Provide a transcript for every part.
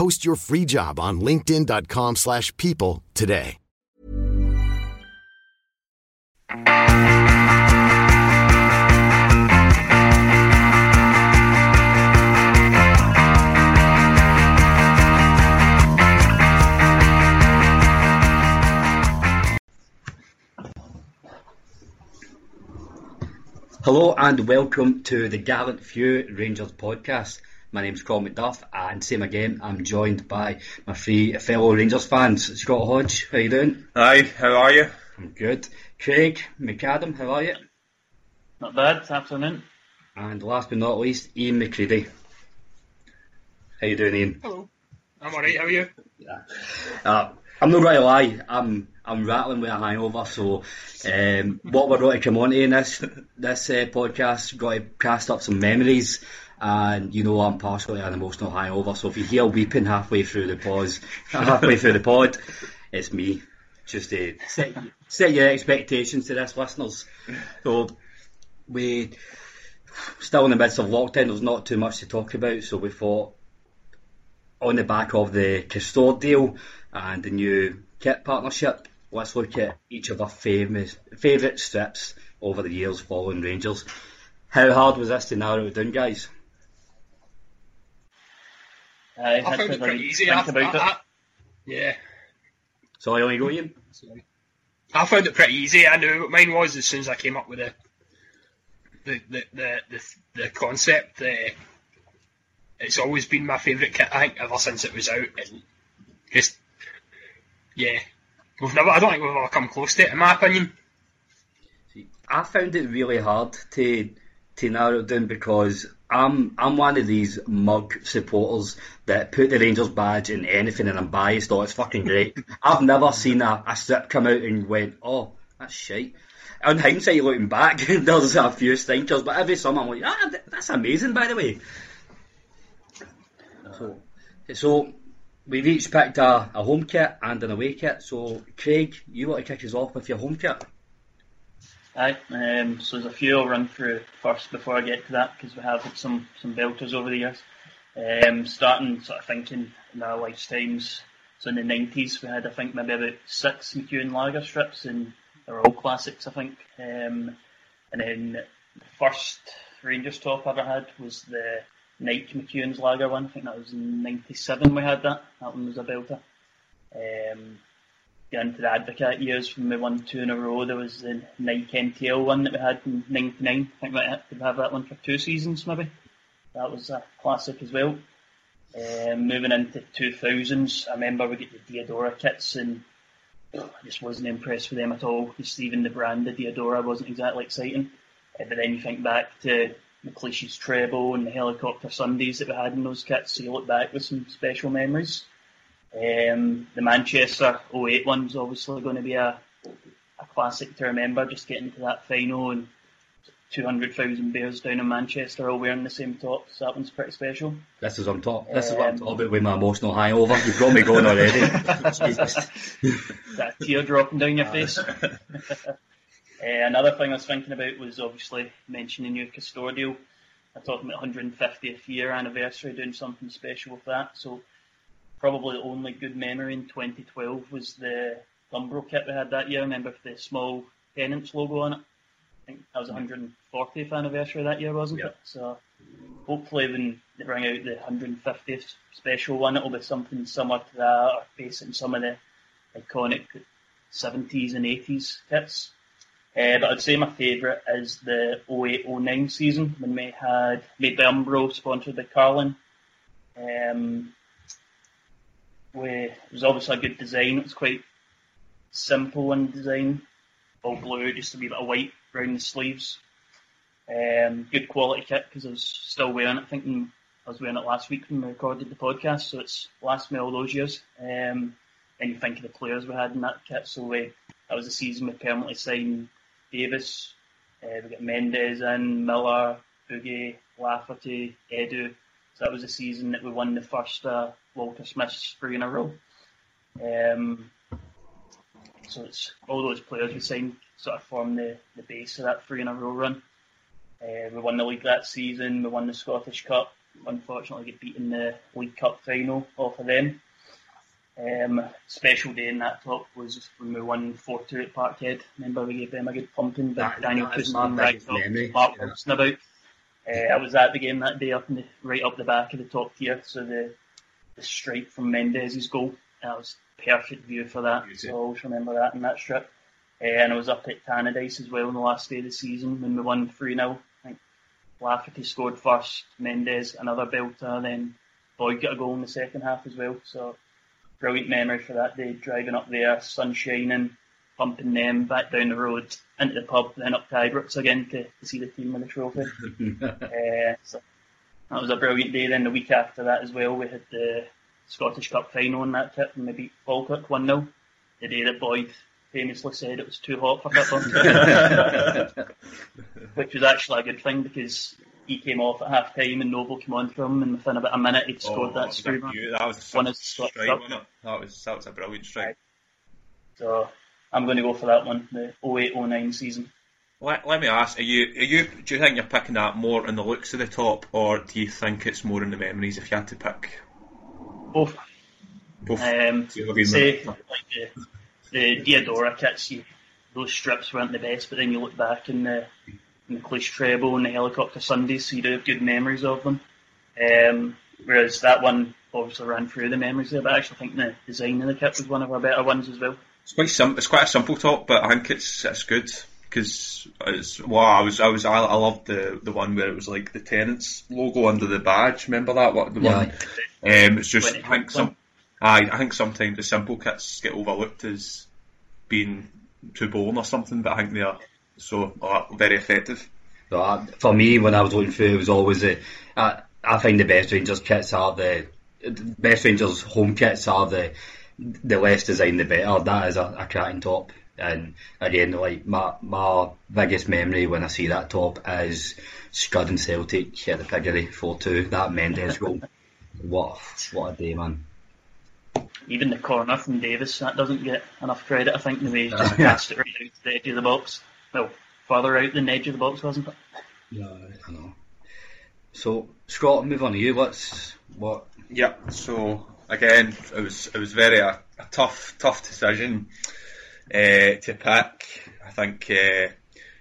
Post your free job on linkedin.com slash people today. Hello and welcome to the Gallant Few Rangers podcast. My name's Carl MacDuff and same again, I'm joined by my three fellow Rangers fans. Scott Hodge, how you doing? Hi, how are you? I'm good. Craig McAdam, how are you? Not bad, afternoon. And last but not least, Iain McCreadie. How you doing, Iain? Hello. I'm alright, how are you? Yeah. Uh, I'm not going to lie, I'm I'm rattling with a hangover, so um, what we're going to come on to in this this uh, podcast, got to cast up some memories, and you know I'm partially an emotional hangover, so if you hear weeping halfway through the pause, halfway through the pod, it's me. Just to set, set your expectations to this, listeners. So we still in the midst of lockdown. There's not too much to talk about, so we thought on the back of the Castore deal and the new kit partnership, let's look at each of our famous favourite strips over the years following Rangers. How hard was this to narrow it down, guys? I, I found it pretty easy. Think I, about I, it. I, yeah, So I only go Iain. I found it pretty easy. I knew what mine was as soon as I came up with the the the the, the, the concept. Uh, it's always been my favourite kit. I think ever since it was out, and just yeah, we've never. I don't think we've ever come close to it, in my opinion. I found it really hard to to narrow it down because I'm I'm one of these mug supporters that put the Rangers badge in anything and I'm biased. Oh, it's fucking great. I've never seen a, a strip come out and went, oh, that's shite. On hindsight, looking back, there's a few stinkers, but every summer I'm like, ah, that's amazing, by the way. So, so we've each picked a, a home kit and an away kit. So, Craig, you want to kick us off with your home kit? Aye, um, so there's a few I'll run through first before I get to that because we have had some some belters over the years. Um, starting sort of thinking in our lifetimes. So in the 90s we had I think maybe about six McEwen lager strips and they're all classics I think. Um, and then the first Rangers top I ever had was the Nike McEwen's lager one. I think that was in '97 we had that. That one was a belter. Um, into the Advocaat years when we won two in a row. There was the Nike NTL one that we had in '99. I think we did have that one for two seasons maybe. That was a classic as well. Um, moving into 2000s, I remember we got the Diadora kits and I just wasn't impressed with them at all. Just even the brand of Diadora wasn't exactly exciting. Uh, but then you think back to McLeish's treble and the helicopter Sundays that we had in those kits, so you look back with some special memories. Um, the Manchester 08 one's obviously going to be a, a classic to remember, just getting to that final and 200,000 bears down in Manchester all wearing the same top, so that one's pretty special. This is on top. This is what I'm Um, talking about with my emotional hangover. You've got me going already. That tear dropping down your face. uh, another thing I was thinking about was obviously mentioning your Castore deal. I'm talking about 150th year anniversary, doing something special with that. So probably the only good memory in 2012 was the Umbro kit we had that year. Remember with the small Tennent's logo on it. I think that was 140th anniversary that year, wasn't it? So hopefully when they bring out the 150th special one, it'll be something similar to that, or based on some of the iconic 70s and 80s kits. Uh, but I'd say my favourite is the 0809 season when we had made by Umbro, sponsored by Carling. Um, we, it was obviously a good design. It was quite simple in design, all blue, just a wee bit of white around the sleeves. Um, good quality kit because I was still wearing it. I think I was wearing it last week when we recorded the podcast, so it's lasted me all those years. Um, and you think of the players we had in that kit. So that was the season we permanently signed Davis. Uh, we got Mendes in, Miller, Boogie, Lafferty, Edu. So that was the season that we won the first uh, Walter Smith's three in a row. Um, so it's all those players we signed sort of form the, the base of that three in a row run. Uh, we won the league that season. We won the Scottish Cup. Unfortunately, get beaten in the League Cup final off of them. Um, special day in that top was when we won 4 2 at Parkhead. Remember, we gave them a good pumping. That- Daniel Kuzman, my biggest Ragdoll, memory, Mark yeah. Wilson about. Uh, I was at the game that day, up in the, right up the back of the top tier. So the, the strike from Mendes's goal, that was perfect view for that. Beauty. So I always remember that in that strip. Uh, and I was up at Tannadice as well on the last day of the season when we won 3 0. I think Lafferty scored first, Mendez another belter, then Boyd got a goal in the second half as well. So brilliant memory for that day, driving up there, sun shining, pumping them back down the road into the pub, then up to Ibrox again to, to see the team win the trophy. uh, so that was a brilliant day. Then the week after that as well, we had the Scottish Cup final in that kit and we beat Falkirk 1 0. The day that Boyd famously said it was too hot for football, which was actually a good thing because he came off at half time and Novo came on for him and within about a minute he'd scored Oh, that a screamer. beaut- That was One strike, wasn't it? That was that was a brilliant strike. So I'm going to go for that one, the 08-09 season. Let, let me ask: Are you are you do you think you're picking that more in the looks of the top, or do you think it's more in the memories? If you had to pick Both. both, Um, You'll agree with say like the, the Diadora kits, you, those strips weren't the best, but then you look back in the in the Treble and the Helicopter Sundays, so you do have good memories of them. Um, whereas that one obviously ran through the memories there, but I actually think the design of the kit was one of our better ones as well. It's quite sim- It's quite a simple top, but I think it's it's good because it's well. I was I was I, I loved the the one where it was like the Tennent's logo under the badge. Remember that? What the Yeah. one? Um, it's just it I think some. I I think sometimes the simple kits get overlooked as being too boring or something, but I think they are so uh, very effective. So, uh, for me, when I was looking through, it was always the. I, I find the best Rangers kits are the, the best Rangers home kits are the the less designed the better. That is a, a cracking top. And again, like my my biggest memory when I see that top is Scud and Celtic at the Piggery four two. That Mendes goal. What what a day, man. Even the corner from Davis, that doesn't get enough credit, I think, the way he just uh, cast it right out to the edge of the box. Well, further out than the edge of the box, wasn't it? Yeah, I know. So Scott, move on to you. What's what? Yep. So again, it was it was very a, a tough tough decision uh, to pick. I think uh,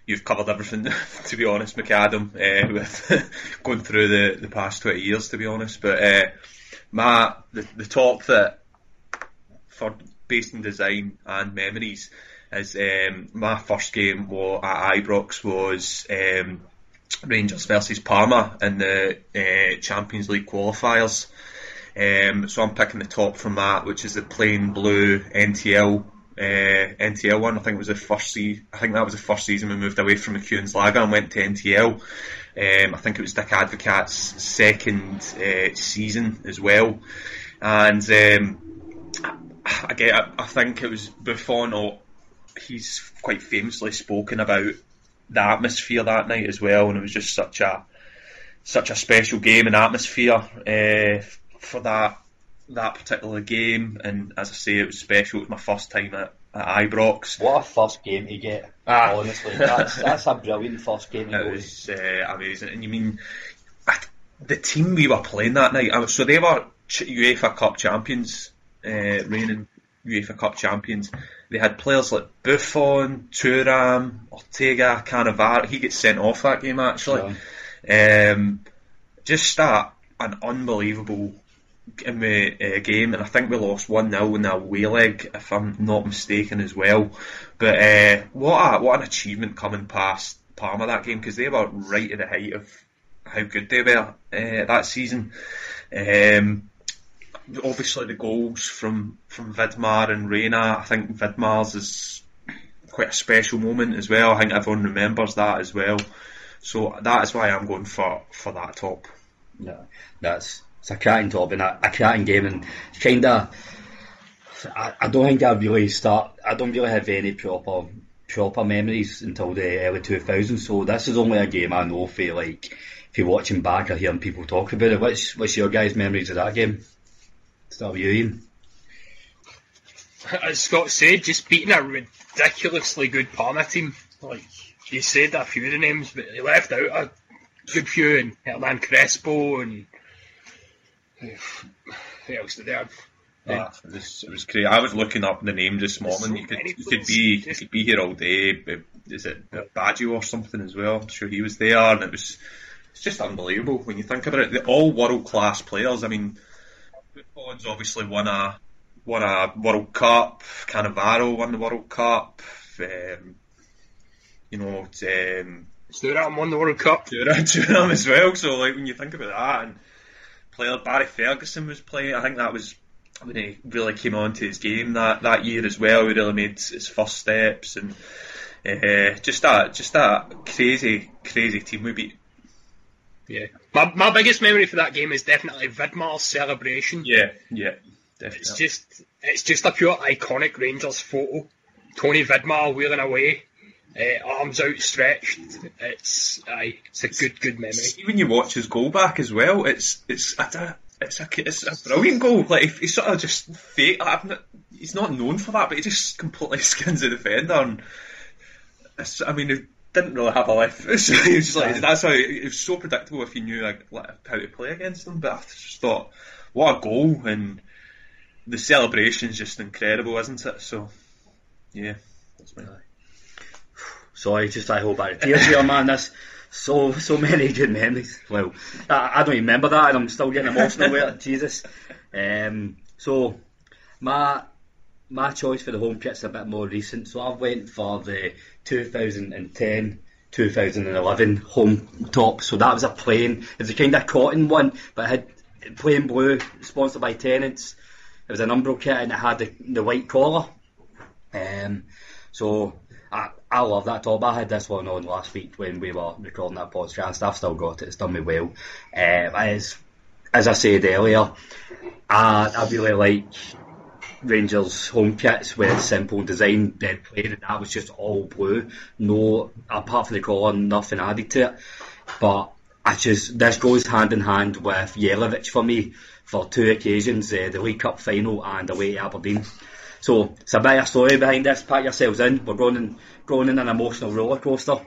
you've covered everything. to be honest, McAdam, uh, with going through the, the past twenty years. To be honest, but uh, my the, the top that for based in design and memories is um, my first game wa- at Ibrox was. Um, Rangers versus Parma in the uh, Champions League qualifiers. Um, so I'm picking the top from that, which is the plain blue NTL uh, NTL one. I think it was the first se- I think that was the first season we moved away from McEwen's Lager and went to NTL. Um, I think it was Dick Advocaat's second uh, season as well, and um, again I, I think it was Buffon. Or he's quite famously spoken about the atmosphere that night as well, and it was just such a such a special game and atmosphere uh, for that that particular game. And as I say, it was special. It was my first time at, at Ibrox. What a first game to get! Ah. Honestly, that's that's a brilliant first game It was uh, amazing. And you mean the team we were playing that night? So they were UEFA Cup champions, uh, reigning UEFA Cup champions. They had players like Buffon, Thuram, Ortega, Cannavaro. He gets sent off that game actually. Um, just that an unbelievable um, uh, game, and I think we lost one 0 in the away leg, if I'm not mistaken, as well. But uh, what a, what an achievement coming past Parma that game because they were right at the height of how good they were uh, that season. Um, obviously, the goals from from Vidmar and Reyna. I think Vidmar's is quite a special moment as well. I think everyone remembers that as well. So that is why I'm going for, for that top. No, that's it's a cracking top and a, a cracking game and kind of. I, I don't think I really start. I don't really have any proper proper memories until the early 2000s. So this is only a game I know for like if you're watching back or hearing people talk about it. What's what's your guys' memories of that game? Start with you, Iain. as Scott said, just beating a ridiculously good Parma team. Like you said a few of the names, but they left out a good few, and Hernan Crespo and else did they have? Yeah, it was it was great. I was looking up the name this morning. You could you could be you could be here all day. Is it Baggio or something as well? I'm sure he was there, and it was it's just unbelievable when you think about it. They're all world class players. I mean, Buffon's obviously won a won a World Cup. Cannavaro won the World Cup. Um, you know, um, Thuram won the World Cup. Duran Duran as well. So like when you think about that, and player Barry Ferguson was playing. I think that was when he really came on to his game that, that year as well. He really made his first steps and uh, just that just that crazy crazy team we beat. Yeah. My, my biggest memory for that game is definitely Vidmar's celebration. Yeah, yeah, definitely. It's just it's just a pure iconic Rangers photo. Tony Vidmar wheeling away, uh, arms outstretched. It's aye, it's a good good memory. See, when you watch his goal back as well, it's it's a, it's a it's a brilliant goal. Like if he sort of just fake, not, he's not known for that, but he just completely skins the defender. And it's, I mean, he didn't really have a left foot, so he was like that's how it was so predictable if you knew like, how to play against him. But I just thought, what a goal and the celebration's just incredible, isn't it? So yeah, that's my. Sorry, just I hope I tears here, man. That's so so many good memories. Well, I, I don't remember that, and I'm still getting emotional with it. Jesus. Um, so my my choice for the home kit's a bit more recent. So I went for the 2010. 2011 home top, so that was a plain. It was a kind of cotton one, but it had plain blue, sponsored by Tennent's. It was an Umbro kit and it had the, the white collar. Um, so I, I love that top. I had this one on last week when we were recording that podcast. I've still got it. It's done me well. Uh, as as I said earlier, I I really like Rangers home kits with simple design, dead plain, and that was just all blue. No, apart from the collar, nothing added to it. But I just this goes hand in hand with Jelavic for me for two occasions: uh, the League Cup final and away to Aberdeen. So it's a bit of a story behind this. Pack yourselves in. We're going in, going in an emotional roller coaster.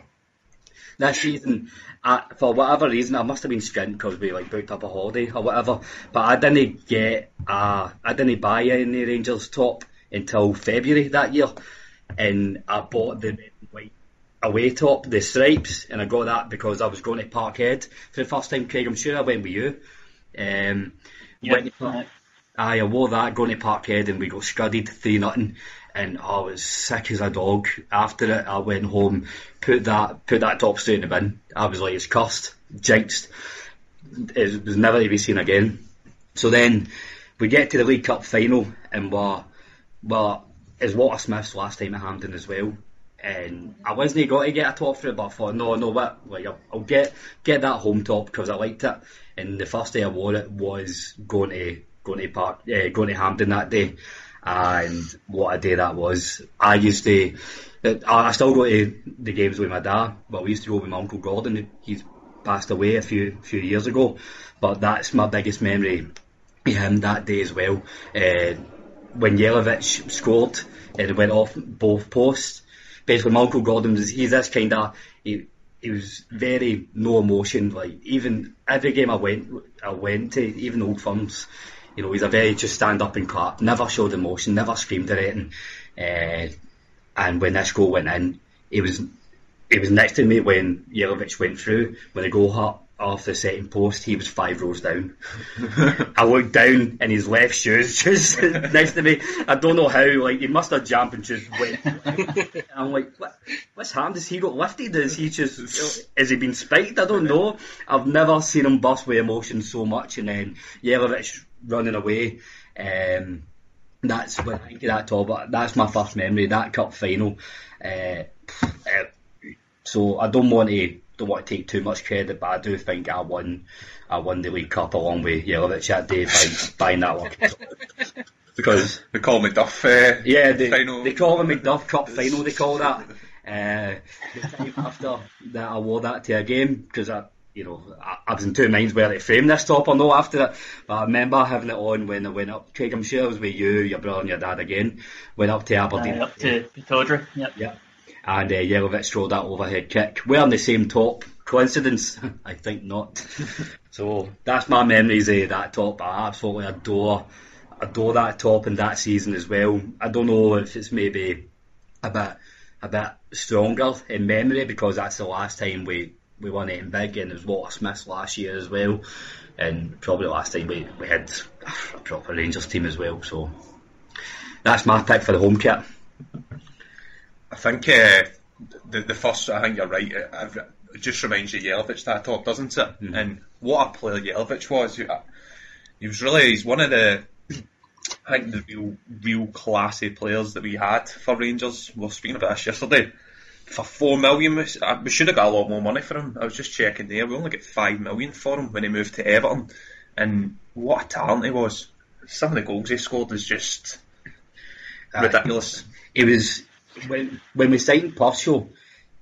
This season, uh, for whatever reason, I must have been skint because we like booked up a holiday or whatever. But I didn't get, uh, I didn't buy any Rangers top until February that year, and I bought the white away top, the stripes, and I got that because I was going to Parkhead for the first time. Craig, I'm sure I went with you. Um, went to Park- Aye, I wore that going to Parkhead and we got scudded three nothing, and I was sick as a dog. After it, I went home, put that put that top straight in the bin. I was like, it's cursed, jinxed. It was never to be seen again. So then we get to the League Cup final, and we're well, it's Walter Smith's last time at Hampden as well. And I wasn't going to get a top it, but I thought, no, no, what? Like, I'll, I'll get get that home top because I liked it. And the first day I wore it was going to going to Park, uh, going to Hampden that day. and what a day that was. I used to, I still go to the games with my dad, but we used to go with my uncle Gordon. He's passed away a few few years ago, but that's my biggest memory him that day as well. Uh, when Jelavic scored it went off both posts. Basically, my uncle Gordon was he's this kind of he, he was very no emotion. Like even every game I went I went to, even old firms, you know, he's a very just stand up and clap, never showed emotion, never screamed at anything. Uh, and when this goal went in, he was he was next to me when Jelavic went through when the goal hit off the second post, he was five rows down. I looked down and his left shoes just next to me. I don't know how, like, he must have jumped and just went. I'm like, what, what's happened? Has he got lifted? Is he just, has he been spiked? I don't know. I've never seen him burst with emotion so much. And then Jelavic running away. Um, that's when I think of that top. That's my first memory. That cup final. Uh, uh, so I don't want to don't want to take too much credit, but I do think I won I won the League Cup along with Jelavic that chat day by buying that one. because they call MacDuff uh, yeah, they, final. they call it MacDuff Cup final. They call that. Uh, the time after that, I wore that to a game because I, you know, I, I, was in two minds whether to frame this top or no after it. But I remember having it on when I went up. Craig, I'm sure it was with you, your brother, and your dad again. Went up to Aberdeen. Uh, up to Pittodrie. Yep. Yep and uh, Jelavic throw that overhead kick. We're on the same top. Coincidence? I think not. so that's my memories of that top. I absolutely adore adore that top and that season as well. I don't know if it's maybe a bit a bit stronger in memory because that's the last time we, we won it in big and it was Walter Smith last year as well. And probably last time we, we had a proper Rangers team as well. So that's my pick for the home kit. I think uh, the the first. I think you're right. It, it just reminds you of Jelavic that top, doesn't it? Mm-hmm. And what a player Jelavic was. He was really. He's one of the. I think the real, real classy players that we had for Rangers. We were speaking about this yesterday. For four million, we, uh, we should have got a lot more money for him. I was just checking there. We only got five million for him when he moved to Everton. And what a talent he was! Some of the goals he scored is just ridiculous. It was when when we signed Prso,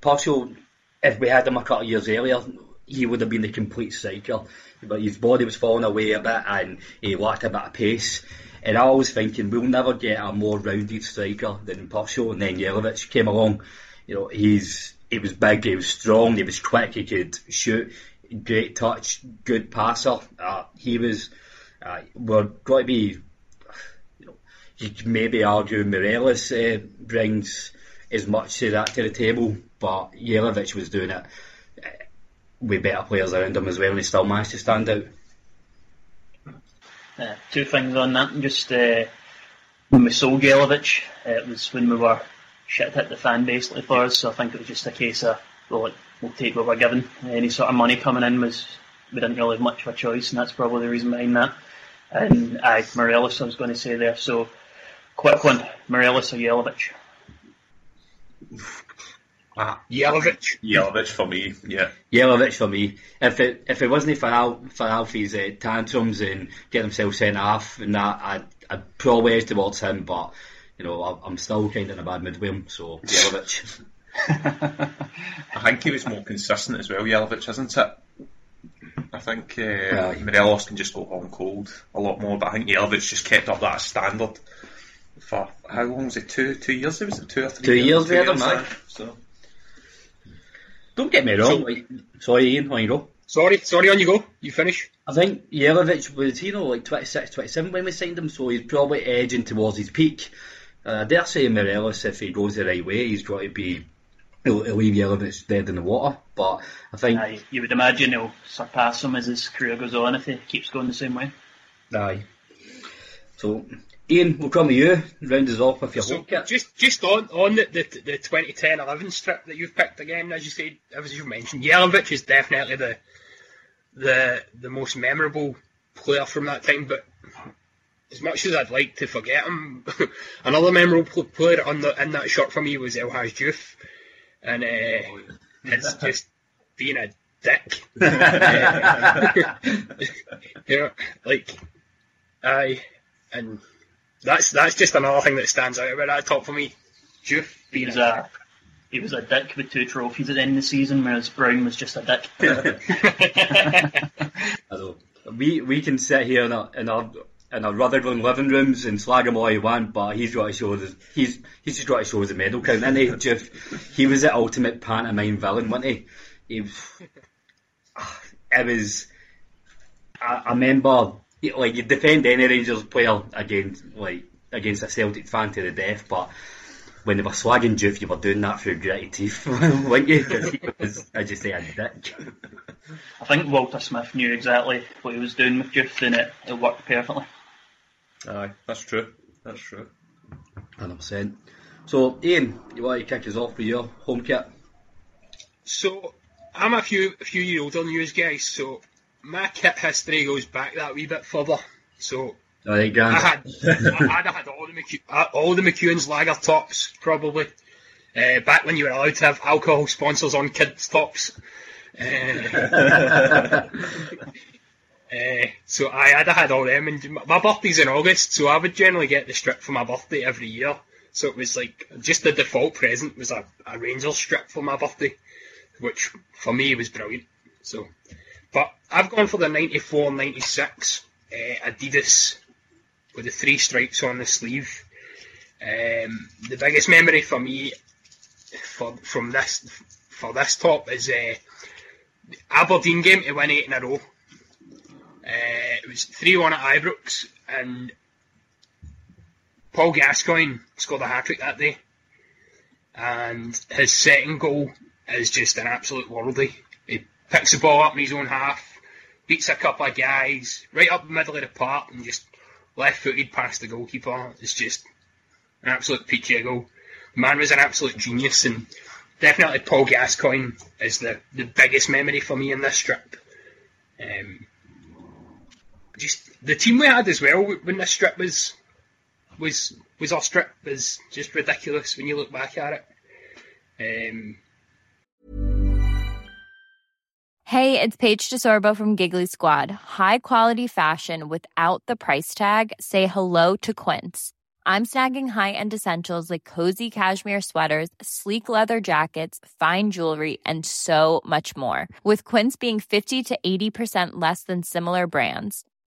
Prso, if we had him a couple of years earlier, he would have been the complete striker. But his body was falling away a bit and he lacked a bit of pace. And I was thinking we'll never get a more rounded striker than Prso. And then Jelavic came along. You know, he's he was big, he was strong, he was quick, he could shoot, great touch, good passer. Uh, he was. Uh, we're going to be you could maybe argue Morelos uh, brings as much to that to the table, but Jelavic was doing it uh, with better players around him as well, and he still managed to stand out. Uh, two things on that. Just uh, when we sold Jelavic, uh, it was when we were shit hit the fan basically for us. So I think it was just a case of well, we'll take what we're given. Any sort of money coming in was we didn't really have much of a choice, and that's probably the reason behind that. And I Morelos, I was going to say there. So Quick one, Morelos or Jelavic? Ah, Jelavic. Jelavic for me, yeah. Jelavic for me. If it if it wasn't for Al, for Alfie's uh, tantrums and getting himself sent off and that, I'd, I'd probably edge towards him, but you know I'm still kind of in a bad mood with him, so Jelavic. I think he was more consistent as well, Jelavic, isn't it? I think uh, yeah. Morelos can just go home cold a lot more, but I think Jelavic just kept up that standard for how long was it? Two two years? Was it two or three? Two years, years we had him, man. So don't get me wrong. So, sorry, Iain, on you go. Sorry, sorry, on you go. You finish. I think Jelavic was, you know, like 26, 27 when we signed him, so he's probably edging towards his peak. Uh, I dare say Morelos, if he goes the right way, he's got to be he'll, he'll leave Jelavic dead in the water. But I think Aye, you would imagine he'll surpass him as his career goes on if he keeps going the same way. Aye. So Iain, we'll come to you. Round us off with your so home. Just, just on on the, the, the 2010-11 strip that you've picked again, as you said, as you mentioned, Jelavic is definitely the the the most memorable player from that time. But as much as I'd like to forget him, another memorable player on the in that shot for me was El Hadj Diouf, and uh, it's just being a dick. you know, like, I and that's that's just another thing that stands out about that top for me. Diouf He was a he was a dick with two trophies at the end of the season, whereas Brown was just a dick. Although we we can sit here in our in our in our Rutherglen living rooms and slag him all he want, but he's got to show the he's he's just got to show the medal count, isn't he? Just he was the ultimate pantomime villain, wasn't he? He it was. I, I remember like you defend any Rangers player against like against a Celtic fan to the death, but when they were swagging Diouf, you were doing that through gritty teeth, weren't you? Because he was, as you say, a dick. I think Walter Smith knew exactly what he was doing with Diouf, and it, it worked perfectly. Aye, that's true. That's true. 100%. So, Iain, you want to kick us off with your home kit? So I'm a few a few years older than you guys, so my kit history goes back that wee bit further. So Alright, Grant. I had I had had all the McEw, uh, all the McEwen's lager tops probably. Uh, back when you were allowed to have alcohol sponsors on kids tops. Uh, uh, so I had had all them, and my birthday's in August, so I would generally get the strip for my birthday every year. So it was like just the default present was a, a Rangers strip for my birthday, which for me was brilliant. So, but I've gone for the 94 96 uh, Adidas with the three stripes on the sleeve. Um, the biggest memory for me for from this for this top is uh, Aberdeen game to win eight in a row. Uh, it was three one at Ibrox, and Paul Gascoigne scored a hat trick that day, and his second goal is just an absolute worldie. He picks the ball up in his own half, beats a couple of guys right up the middle of the park, and just left-footed past the goalkeeper. It's just an absolute peachy goal. Man was an absolute genius, and definitely Paul Gascoigne is the, the biggest memory for me in this strip. Um, just the team we had as well when this strip was was was our strip is just ridiculous when you look back at it. Um, Hey, it's Paige DeSorbo from Giggly Squad. High quality fashion without the price tag. Say hello to Quince. I'm snagging high-end essentials like cozy cashmere sweaters, sleek leather jackets, fine jewelry, and so much more. With Quince being 50 to 80% less than similar brands.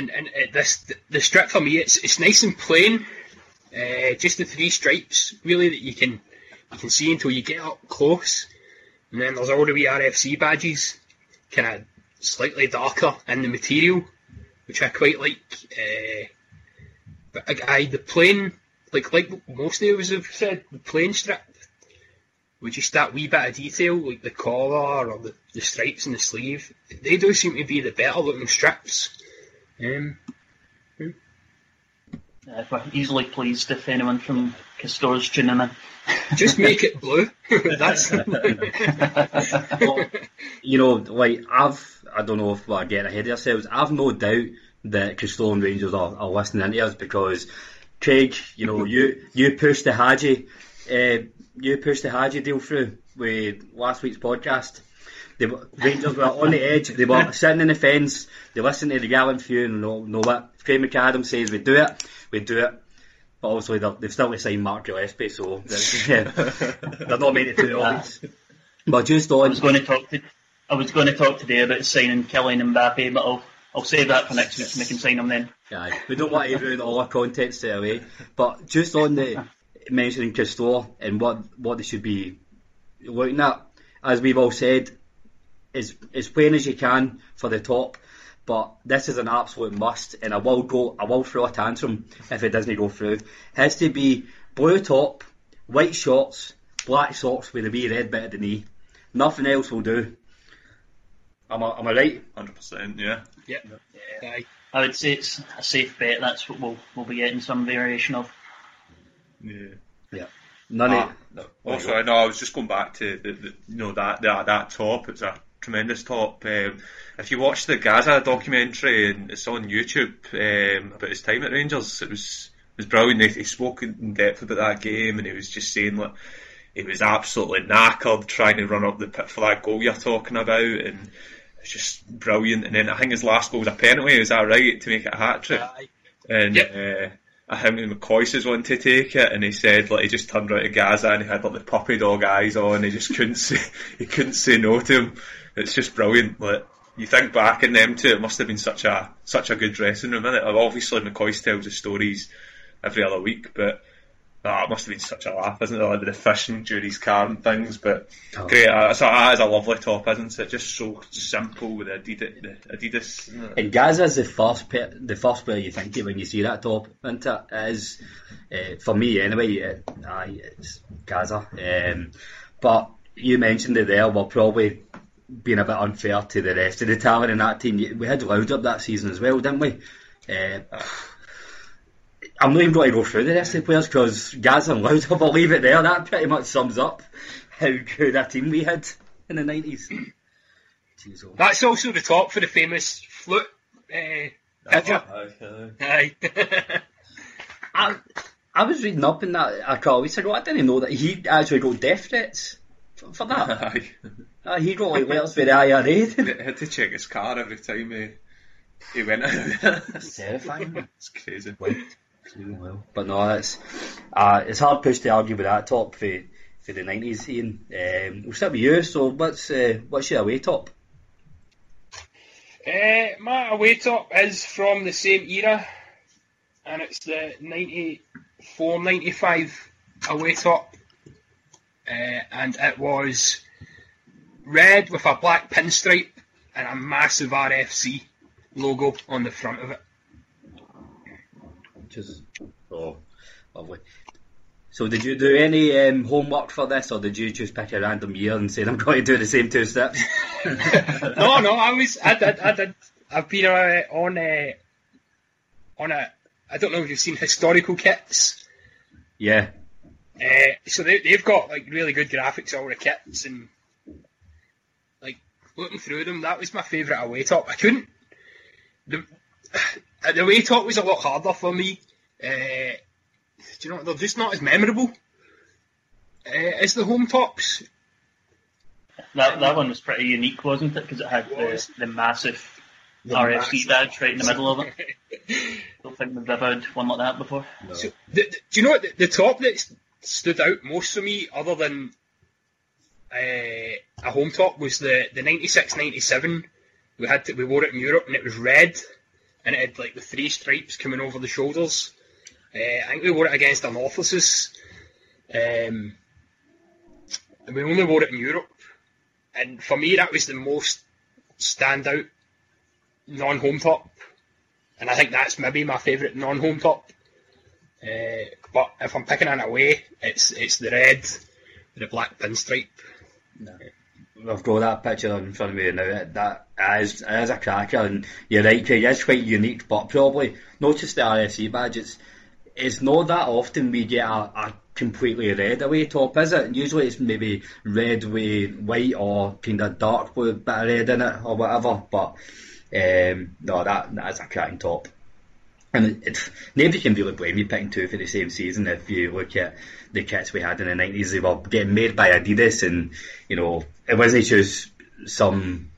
And and uh, this the strip for me it's it's nice and plain, uh, just the three stripes really that you can you can see until you get up close, and then there's all the wee RFC badges, kind of slightly darker in the material, which I quite like. Uh, but I, the plain, like like most of us have said, the plain strip with just that wee bit of detail, like the collar or the, the stripes in the sleeve, they do seem to be the better looking strips. Um, Uh, we're easily pleased if anyone from Castore's tuning in. just make it blue. That's Well, you know, like I've, I don't know if we're getting ahead of ourselves. I've no doubt that Castor and Rangers are, are listening to us because Craig, you know, you you pushed the Hagi, uh, you pushed the Hagi deal through with last week's podcast. The Rangers were on the edge. They were sitting in the fence. They listened to the gallant few and know, know what Craig McAdam says. We do it. We do it. But obviously they've still to sign Mark Gillespie, so they're, they're not made it to the ah. audience. But just on, I was going to talk to I was going to talk today about signing Kylian Mbappe, but I'll I'll save that for next week and we can sign him then. Aye, we don't want to ruin all our content straight away. But just on the mentioning Castore and what what they should be looking at, as we've all said, as as plain as you can for the top. But this is an absolute must, and I will go. I will throw a tantrum if it doesn't go through. It Has to be blue top, white shorts, black socks with a wee red bit at the knee. Nothing else will do. Am I, am I right? Hundred percent, yeah. Yep. Aye. I would say it's a safe bet. That's what we'll we'll be getting some variation of. Yeah. Yeah. None Ah, of no. Also, I know I was just going back to the, the you know that that that top. It's a tremendous top. Um, if you watch the Gazza documentary and it's on YouTube um, about his time at Rangers, it was it was brilliant. He, he spoke in depth about that game, and he was just saying like he was absolutely knackered trying to run up the pit for that goal you're talking about, and it's just brilliant. And then I think his last goal was a penalty. Is that right to make it a hat trick? Aye. And Yep. uh, I think McCoist was one to take it, and he said like he just turned around to Gazza and he had like the puppy dog eyes on. And he just couldn't say he couldn't say no to him. It's just brilliant. Like you think back in them two, it must have been such a such a good dressing room. Innit? Obviously, McCoist tells the stories every other week, but ah, it must have been such a laugh, isn't it? Like the fishing his car and things. But great, uh, a, that is a lovely top, isn't it? Just so simple with the Adidas. The Adidas isn't? And Gazza's the first pe- the first player you think of when you see that top, isn't it? Is uh, for me anyway. It, aye, it's Gaza. Um, but you mentioned it there. We're probably being a bit unfair to the rest of the talent in that team. We had Laudrup that season as well, didn't we? Uh, I'm not even going to go through the rest of the players because Gazza and Loud, I'll leave it there. That pretty much sums up how good a team we had in the 90s. Oh. That's also the top for the famous flute. Uh, picture. Aye. I, I was reading up in that a couple of weeks ago. I didn't know that he actually got death threats for, for that. Uh, he got like letters for the IRA. He had to check his car every time he, he went out. It's terrifying. it's crazy. Well, but no, it's uh, it's hard push to argue with that top for for the nineties. Iain, um, we'll start with you. So what's uh, what's your away top? Uh, my away top is from the same era, and it's the 94 95 away top. Uh, and it was red with a black pinstripe and a massive RFC logo on the front of it. Which is oh lovely. So did you do any um, homework for this, or did you just pick a random year and say I'm going to do the same two steps? no, no, I was, I did, I did. I've been uh, on a, on a, I don't know if you've seen historical kits. yeah. Uh, so they, they've got like really good graphics, all the kits, and like looking through them, that was my favourite away top. I couldn't. The, the away top was a lot harder for me. Uh, do you know? They're just not as memorable uh, as the home tops. That that one was pretty unique, wasn't it? Because it had the, the massive RFC badge right in the middle of it. Don't think we've ever had one like that before. So, the, the, do you know what? The, the top that stood out most for me, other than uh, a home top, was the, the 96 97. We had to, we wore it in Europe and it was red and it had like the three stripes coming over the shoulders. Uh, I think we wore it against Anorthosis. Um, and we only wore it in Europe. And for me, that was the most standout non home top. And I think that's maybe my favourite non home top. Uh, but if I'm picking an away, it's it's the red with the black pinstripe. I've got that picture in front of me now. That, that is, is a cracker, and you're right, Craig. It's quite unique, but probably not just the RFC badge. It's it's not that often we get a, a completely red away top, is it? Usually it's maybe red with white or kind of dark a bit of red in it or whatever. But um, no, that that is a cracking top. And it, it, nobody can really blame you picking two for the same season if you look at the kits we had in the nineties. They were getting made by Adidas, and you know it wasn't just some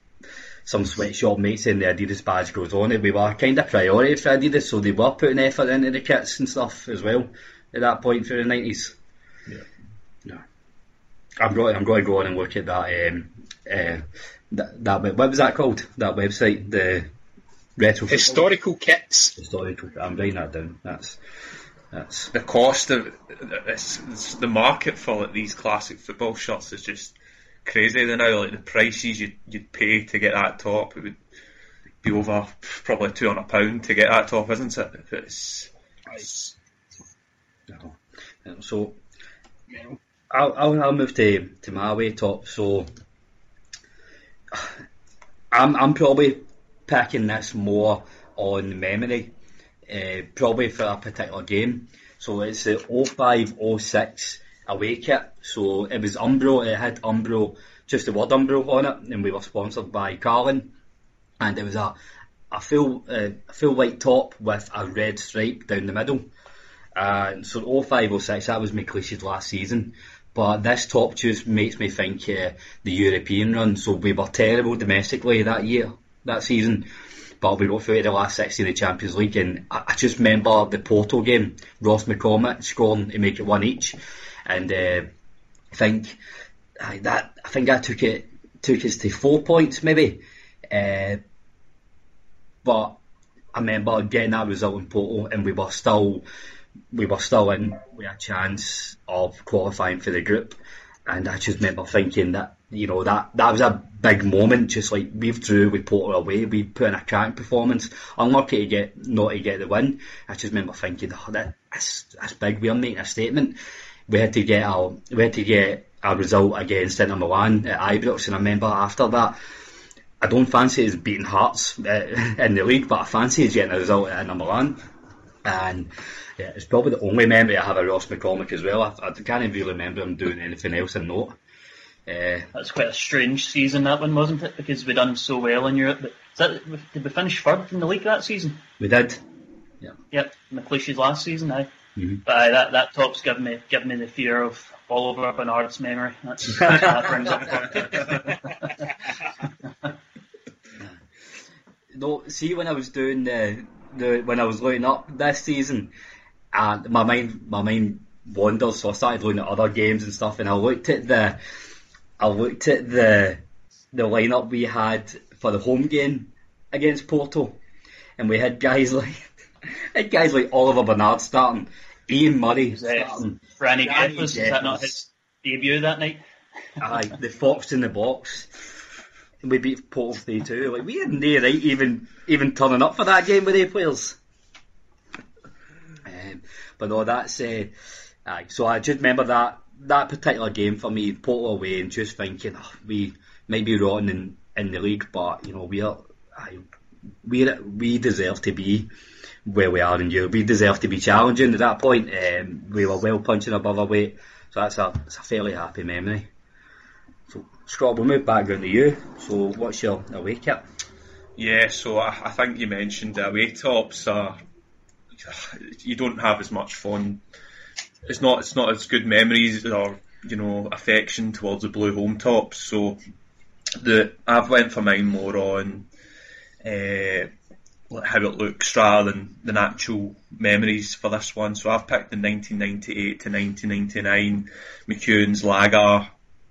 some sweatshop mates saying the Adidas badge goes on it. We were kind of priority for Adidas, so they were putting effort into the kits and stuff as well at that point for the nineties. Yeah. No. I'm going. I'm going to go on and look at that. Um, uh, that, that what was that called? That website, the retro Historical kits. historical. I'm writing that down. That's that's The cost of it's, it's the market for like, these classic football shirts is just crazy than now. Like the prices you'd, you'd pay to get that top, it would be over probably two hundred pound to get that top, isn't it? It's, it's so I'll, I'll, I'll move to, to my way top. So I'm I'm probably picking this more on memory, uh, probably for a particular game. So it's the 0506 away kit. So it was Umbro, it had Umbro, just the word Umbro on it, and we were sponsored by Carling. And it was a, a full uh, full white top with a red stripe down the middle. Uh, so 0506, that was my McLeish's last season. But this top just makes me think uh, the European run. So we were terrible domestically that year, that season. But we got through the last 16 of the Champions League, and I, I, just remember the Porto game, Ross McCormack scoring to make it one each, and uh, I think uh, that I think that took it took us to four points maybe. Uh, but I remember getting that result in Porto, and we were still we were still in with a chance of qualifying for the group. And I just remember thinking that, you know, that, that was a big moment, just like we drew with Porto away, we put in a cracking performance. Unlucky to get, not to get the win. I just remember thinking, oh, that, that's, that's big, we're making a statement. We had to get our, we had to get a result against Inter Milan at Ibrox, and I remember after that, I don't fancy us beating Hearts uh, in the league, but I fancy us getting a result at Inter Milan. And yeah, it's probably the only memory I have of Ross McCormack as well. I, I can't even really remember him doing anything else in note. Uh, That's quite a strange season, that one, wasn't it? Because we done so well in Europe. But that, did we finish third in the league that season? We did. Yeah. Yep, McLeish's last season, aye. Mm-hmm. But aye, that, that top's given me, given me the fear of all Oliver Bernard's memory. That's, that brings up. no, see, when I was doing the, the when I was looking up this season, and my mind my mind wandered, so I started looking at other games and stuff, and I looked at the I looked at the the lineup we had for the home game against Porto, and we had guys like had guys like Oliver Bernard starting, Ian Murray starting, Franny Jeffers, is that not his debut that night? Aye, the Fox in the box. And we beat Porto 3 2. Like, we had no right even, even turning up for that game with the players. But no, that's uh, aye. So I just remember that that particular game for me, Porto away, and just thinking oh, we might be rotten in, in the league, but you know we are aye, we we deserve to be where we are in Europe. We deserve to be challenging at that point. Um, we were well punching above our weight, so that's a, it's a fairly happy memory. So Scott, we'll move back down to you. So what's your away kit? Yeah, so I, I think you mentioned away tops are you don't have as much fun. It's not it's not as good memories or you know affection towards the blue home tops. So the I've went for mine more on uh, how it looks rather than the actual memories for this one. So I've picked the 1998 to 1999 McEwan's Lager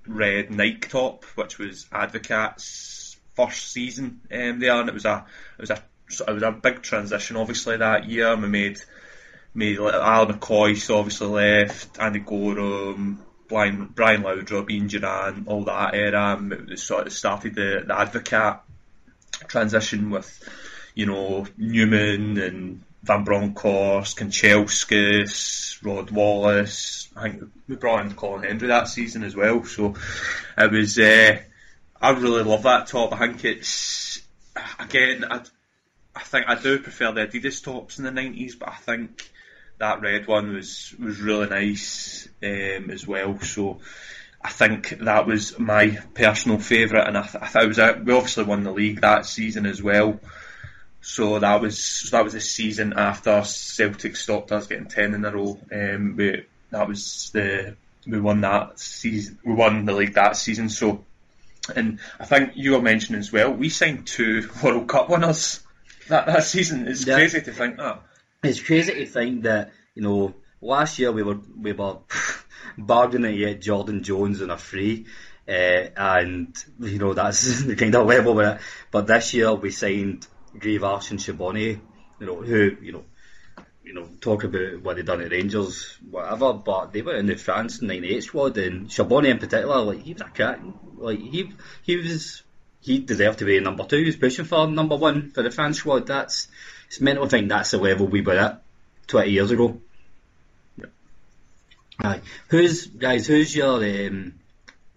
red Nike top, which was Advocaat's first season um, there, and it was a it was a it was a big transition, obviously that year. We made made Al McCoist obviously left, Andy Goram, Brian, Brian Laudrup, Ian Durrant, all that era. It sort of started the, the Advocaat transition with, you know, Numan and Van Bronckhorst, Kanchelskis, Rod Wallace. I think we brought in Colin Hendry that season as well. So it was. Uh, I really love that top. I think it's again. I, I think I do prefer the Adidas tops in the nineties, but I think that red one was was really nice um, as well. So I think that was my personal favourite, and I, th- I thought it was we obviously won the league that season as well. So that was so that was the season after Celtic stopped us getting ten in a row. Um, we, that was the we won that season. We won the league that season. So, and I think you were mentioning as well. We signed two World Cup winners that that season. It's yeah. crazy to think that. It's crazy to think that you know last year we were we were bargaining to get Jordan Jones on a free. Uh, and you know that's the kind of level with it. But this year we signed Grievous and Charbonnier, you know, who you know you know, talk about what they done at Rangers, whatever, but they were in the France '98 squad, and Charbonnier in particular, like he was a cat, like he he was he deserved to be number two. He was pushing for number one for the France squad. That's it's mental to think that's the level we were at 20 years ago. Aye. Who's guys? Who's your um,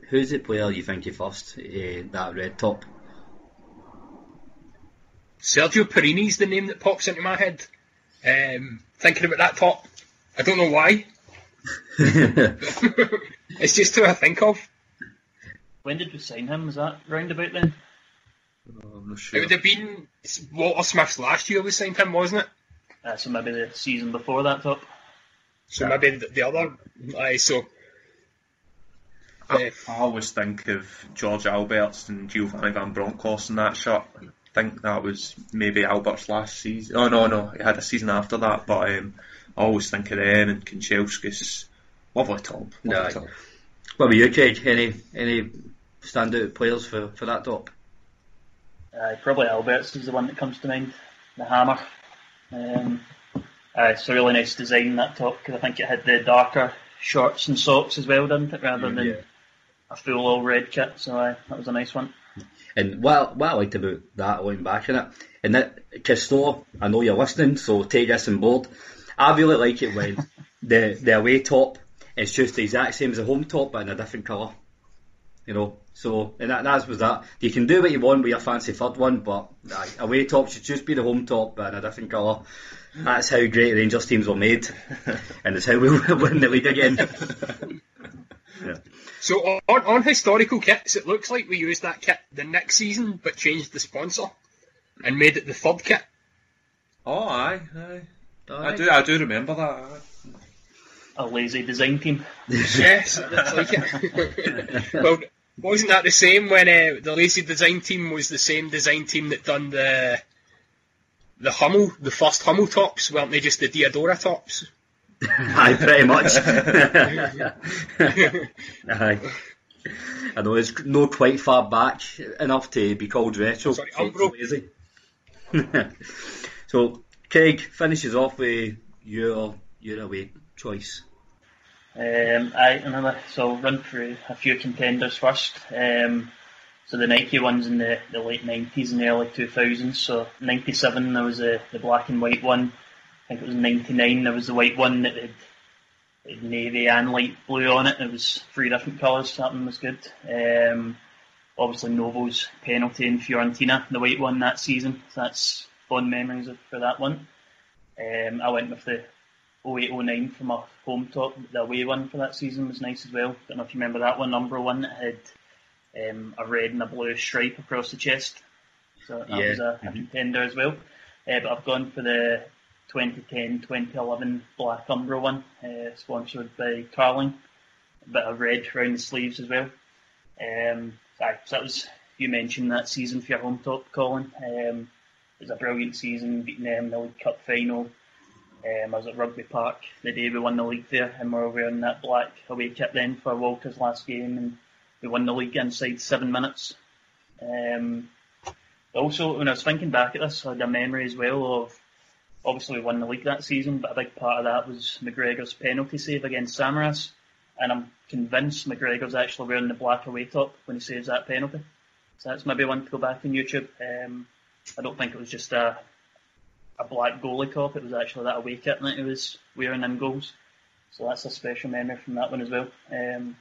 who's the player you think you first? Uh, that red top. Sergio Porrini's the name that pops into my head. Um, thinking about that top, I don't know why. it's just who I think of. When did we sign him? Was that roundabout then? I'm not sure. It would have been it's Walter Smith's last year we signed him, wasn't it? Uh, so maybe the season before that top. So maybe the, the other. Aye, so. I, I always think of George Albertz and Giovanni Van Bronckhorst in that shot. I think that was maybe Albert's last season. Oh no, no, he had a season after that. But um, I always think of them and Kanchelskis. Lovely top. Lovely Aye. top. What about you, Craig? Any any standout players for, for that top? Uh, probably Albertz is the one that comes to mind. The hammer. Um, uh, it's a really nice design that top because I think it had the darker shorts and socks as well, didn't it? Rather than Yeah. a full all red kit. So uh, that was a nice one. And what what I liked about that, looking back on it, and that Christo, I know you're listening, so take this on board. I really like it when the the away top is just the exact same as the home top but in a different colour. You know, so and that that was that. You can do what you want with your fancy third one, but aye, away top should just be the home top but in a different colour. Oh, that's how great Rangers teams were made, and it's how we win the league again. So on, on historical kits, it looks like we used that kit the next season, but changed the sponsor and made it the third kit. Oh aye, aye. I do, I do remember that. A lazy design team. Yes, it looks like it. well, wasn't that the same when uh, the Lazy Design team was the same design team that done the the Hummel, the first Hummel tops? Weren't they just the Diadora tops? Aye, pretty much. Aye. I know it's not quite far back enough to be called retro. Sorry, Umbro. lazy. so, Craig finishes off with your your away choice. Um, I another so I'll run through a few contenders first. Um, so the Nike ones in the, the late nineties and early two thousands. So ninety seven there was a, the black and white one. I think it was ninety nine there was the white one that had, had navy and light blue on it. It was three different colours. That one was good. Um, obviously Novo's penalty in Fiorentina, the white one that season. So that's fond memories of, for that one. Um, I went with the 0809 from a home top. The away one for that season was nice as well. I Don't know if you remember that one, number one that had um, a red and a blue stripe across the chest. So that Yeah. was a, a contender as well. Uh, but I've gone for the 2010-2011 Black Umbro one, uh, sponsored by Carling. A bit of red around the sleeves as well. Um, aye, so that was you mentioned that season for your home top, Colin. Um, it was a brilliant season, beating them in the League Cup final. Um, I was at Rugby Park the day we won the league there, and we were wearing that black away kit then for Walter's last game, and we won the league inside seven minutes. Um, also, when I was thinking back at this, I had a memory as well of obviously we won the league that season, but a big part of that was McGregor's penalty save against Samaras, and I'm convinced McGregor's actually wearing the black away top when he saves that penalty. So that's maybe one to go back on YouTube. Um, I don't think it was just a a black goalie top. It was actually that away kit that he was wearing in goals. So that's a special memory from that one as well. Um,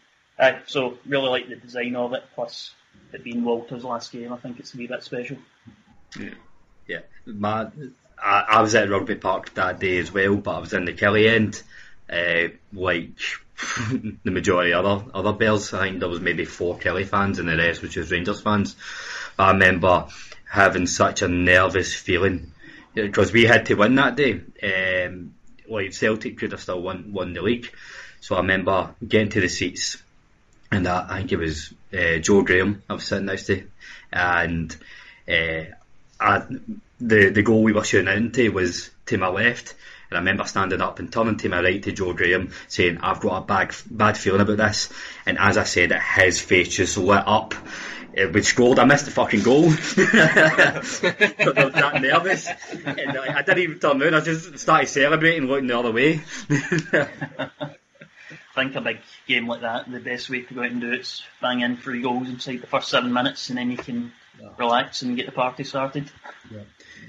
so really like the design of it, plus it being Walter's last game. I think it's a wee bit special. Yeah, my, I, I was at Rugby Park that day as well, but I was in the Killie end, uh, like the majority of other other Bears. I think there was maybe four Killie fans, and the rest was just Rangers fans. But I remember having such a nervous feeling because we had to win that day. Um, like Celtic could have still won won the league, so I remember getting to the seats and I, I think it was uh, Joe Graham I was sitting next to, and uh, I, the the goal we were shooting into was to my left, and I remember standing up and turning to my right to Joe Graham, saying, "I've got a bad bad feeling about this." And as I said it, his face just lit up, uh, we scored. I missed the fucking goal. I was that nervous. And, I didn't even turn around. I just started celebrating, looking the other way. I think a big game like that, the best way to go out and do it is bang in three goals inside the first seven minutes, and then you can relax and get the party started.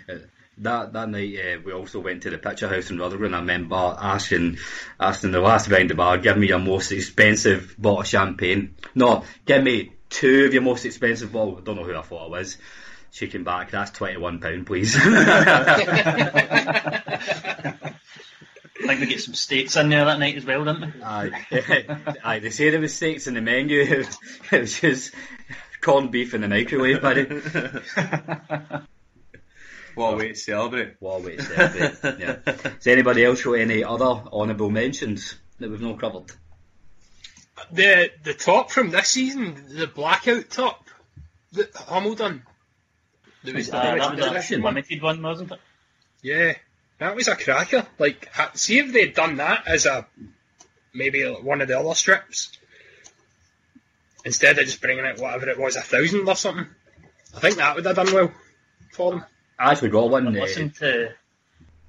Uh, that that night uh, we also went to the picture house in Rutherglen. I remember asking asking the last behind the bar, give me your most expensive bottle of champagne. No, give me two of your most expensive bottles. I don't know who I thought it was. She came back, that's twenty one pound please. I think we get some steaks in there that night as well, didn't we? Aye, aye. They say there was steaks in the menu. It was just corned beef in the microwave, buddy. What a way to celebrate. What a way to celebrate. yeah. Does anybody else show any other honourable mentions that we've not covered? The the top from this season, the blackout top, that Hummel done. There was, Uh, that was was a edition. limited one, wasn't it? Yeah, that was a cracker. Like, see if they'd done that as a maybe one of the other strips instead of just bringing out whatever it was, a thousand or something. I think that would have done well for them. I actually got one. Uh, Listen to.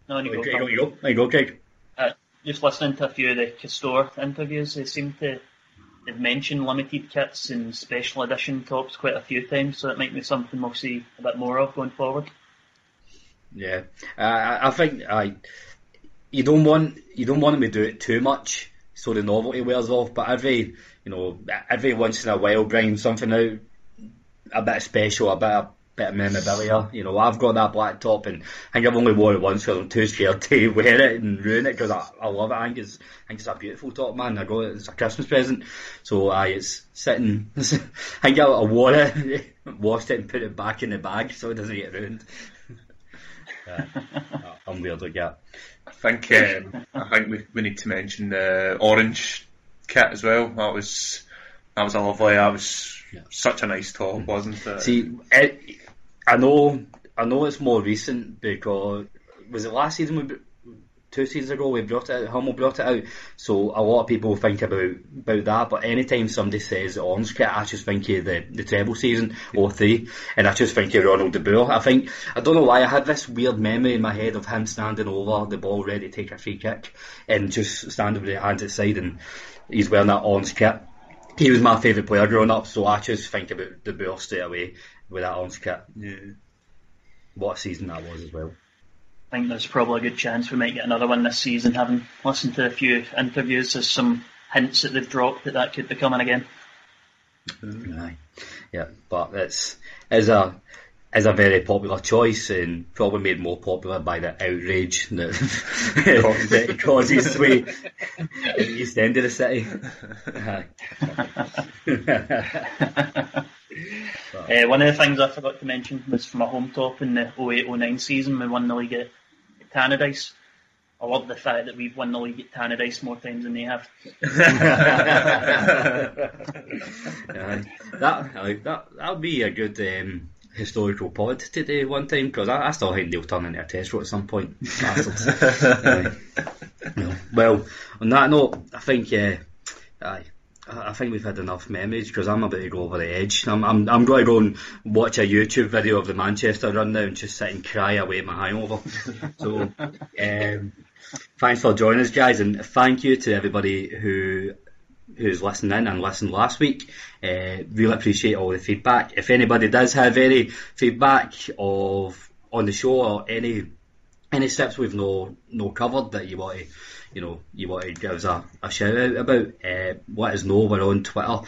No, you you go, go, you go, there you go, Craig. Uh, just listening to a few of the Castore interviews, they seem to they've mentioned limited kits and special edition tops quite a few times, so it might be something we'll see a bit more of going forward. Yeah, uh, I think I. You don't want you don't want them to do it too much, so the novelty wears off. But every you know every once in a while, bring something out a bit special, a bit of, bit of memorabilia. You know, I've got that black top, and I think I've only worn it once because I'm too scared to wear it and ruin it because I, I love it. I think it's I think it's a beautiful top, man. I got it as a Christmas present, so I it's sitting. I think I, I wore it, washed it, and put it back in the bag so it doesn't get ruined. Yeah, I'm weird like that. I think um, I think we, we need to mention the orange kit as well. That was that was a lovely. That was such a nice top, wasn't it? See, it, I know, I know it's more recent because was it last season? We, two seasons ago we brought it out. Hummel brought it out, so a lot of people think about about that. But anytime somebody says orange kit, I just think of the the treble season or 03, and I just think of Ronald de Boer. I think I don't know why I had this weird memory in my head of him standing over the ball, ready to take a free kick, and just standing with his hands at side, and he's wearing that orange kit he was my favourite player growing up, so I just think about de Boer straight away with that orange kit. Yeah. What a season that was as well. I think there's probably a good chance we might get another one this season. Having listened to a few interviews, there's some hints that they've dropped that that could be coming again. Aye. Yeah, but it's is a is a very popular choice and probably made more popular by the outrage that, that it causes way in the east end of the city. Uh, one of the things I forgot to mention was from a home top in the 08-09 season, we won the league at, at Tannadice. I love the fact that we've won the league at Tannadice more times than they have. Aye. that that that would be a good um, historical pod today one time because I, I still think they'll turn into a test route at some point. No. Well, on that note, I think uh, I think we've had enough memories because I'm about to go over the edge. I'm, I'm, I'm going to go and watch a YouTube video of the Manchester run now and just sit and cry away my hangover. so, um, thanks for joining us, guys, and thank you to everybody who who's listened in and listened last week. Uh, really appreciate all the feedback. If anybody does have any feedback of on the show or any any steps we've no no covered that you want to you know you want to give us a, a shout out about, uh, let us know. We're on Twitter.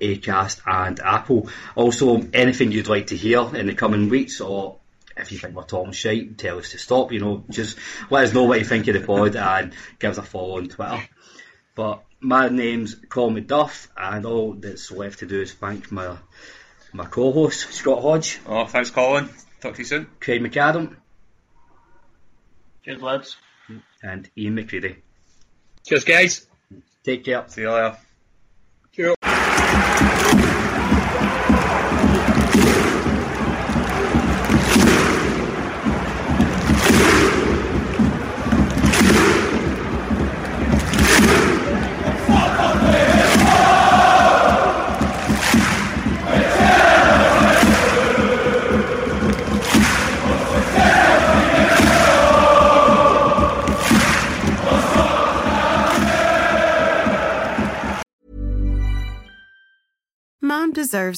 Acast and Apple. Also, anything you'd like to hear in the coming weeks, or if you think we're talking shite, tell us to stop. You know, just let us know what you think of the pod and give us a follow on Twitter. But my name's Colin MacDuff, and all that's left to do is thank my my co-host Scott Hodge, Oh, thanks, Colin. Talk to you soon. Craig McAdam, Cheers, lads. and Iain McCreadie. Cheers, guys. Take care. See you later.